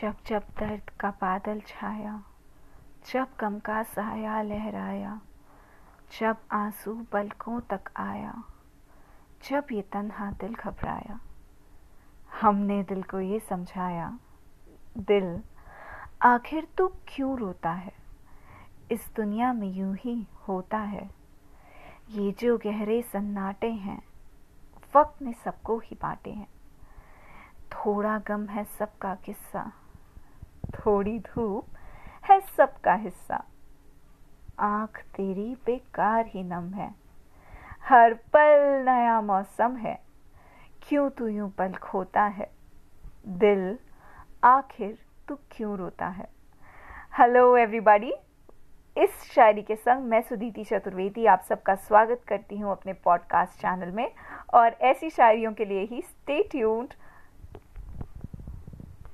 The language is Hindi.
जब जब दर्द का बादल छाया, जब गम का साया लहराया, जब आँसू पलकों तक आया, जब ये तन्हा दिल घबराया, हमने दिल को ये समझाया, दिल, आखिर तू क्यों रोता है? इस दुनिया में यूँ ही होता है। ये जो गहरे सन्नाटे हैं, वक्त ने सबको ही बांटे हैं। थोड़ा गम है सबका किस्सा। थोड़ी धूप है सबका हिस्सा। आँख तेरी बेकार ही नम है। हर पल नया मौसम है। क्यों तू यूँ पल खोता है? दिल, आखिर तू क्यों रोता है? हेलो एवरीबॉडी इस शायरी के संग मैं सुदीति चतुर्वेदी आप सबका स्वागत करती हूँ अपने पॉडकास्ट चैनल में। और ऐसी शायरियों के लिए ही स्टे ट्यून्ड